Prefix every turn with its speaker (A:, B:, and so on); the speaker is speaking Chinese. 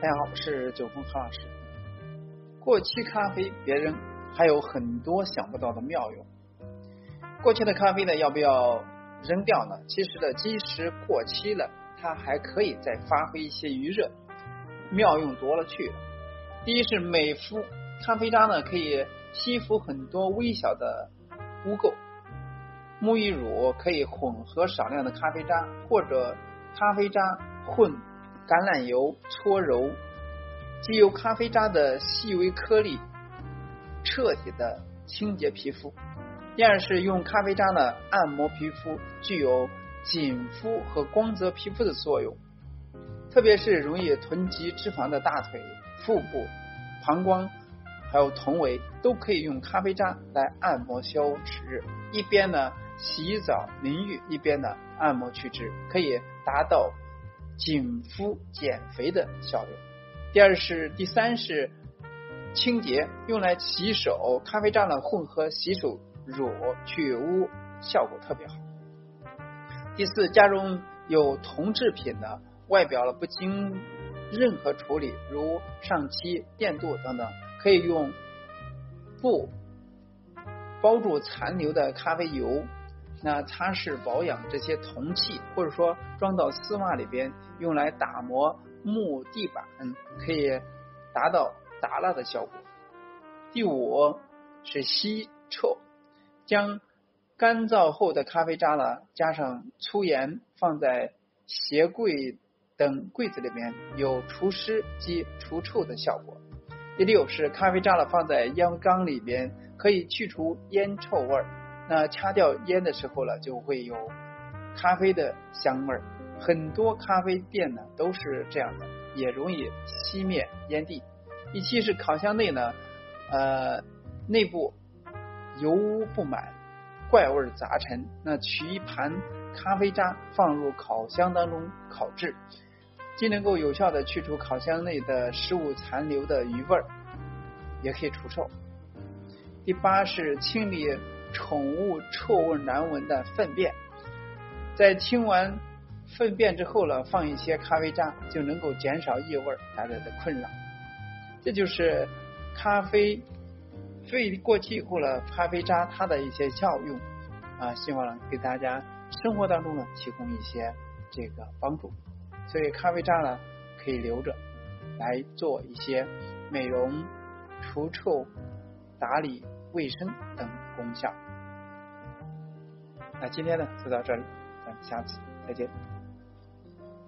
A: 大家好，我是九峰何老师。过期咖啡别扔，还有很多想不到的妙用。过期的咖啡呢，要不要扔掉呢？其实呢，即使过期了，它还可以再发挥一些余热，妙用多了去了。第一是美肤，咖啡渣呢可以吸附很多微小的污垢。沐浴乳可以混合少量的咖啡渣，或者咖啡渣混。橄榄油搓揉，既有咖啡渣的细微颗粒，彻底的清洁皮肤。第二是用咖啡渣呢按摩皮肤，具有紧肤和光泽皮肤的作用。特别是容易囤积脂肪的大腿、腹部、膀胱，还有臀围，都可以用咖啡渣来按摩消脂。一边呢洗澡淋浴，一边呢按摩去脂，可以达到。紧肤减肥的效用。第二是，第三是清洁，用来洗手，咖啡渣呢混合洗手乳去污，效果特别好。第四，家中有铜制品的，外表了不经任何处理，如上漆、电镀等等，可以用布包住残留的咖啡油。那擦拭保养这些铜器，或者说装到丝袜里边，用来打磨木地板，可以达到打蜡的效果。第五是吸臭，将干燥后的咖啡渣呢加上粗盐，放在鞋柜等柜子里面，有除湿及除臭的效果。第六是咖啡渣了放在烟缸里边，可以去除烟臭味儿。那掐掉烟的时候呢，就会有咖啡的香味儿。很多咖啡店呢都是这样的，也容易熄灭烟蒂。第七是烤箱内呢，呃，内部油污不满，怪味杂陈。那取一盘咖啡渣放入烤箱当中烤制，既能够有效的去除烤箱内的食物残留的余味儿，也可以除臭。第八是清理。宠物臭味难闻的粪便，在清完粪便之后呢，放一些咖啡渣，就能够减少异味带来的困扰。这就是咖啡废过期以后呢，咖啡渣它的一些效用啊，希望给大家生活当中呢提供一些这个帮助。所以咖啡渣呢可以留着来做一些美容、除臭、打理。卫生等功效。那今天呢就到这里，咱们下次再见。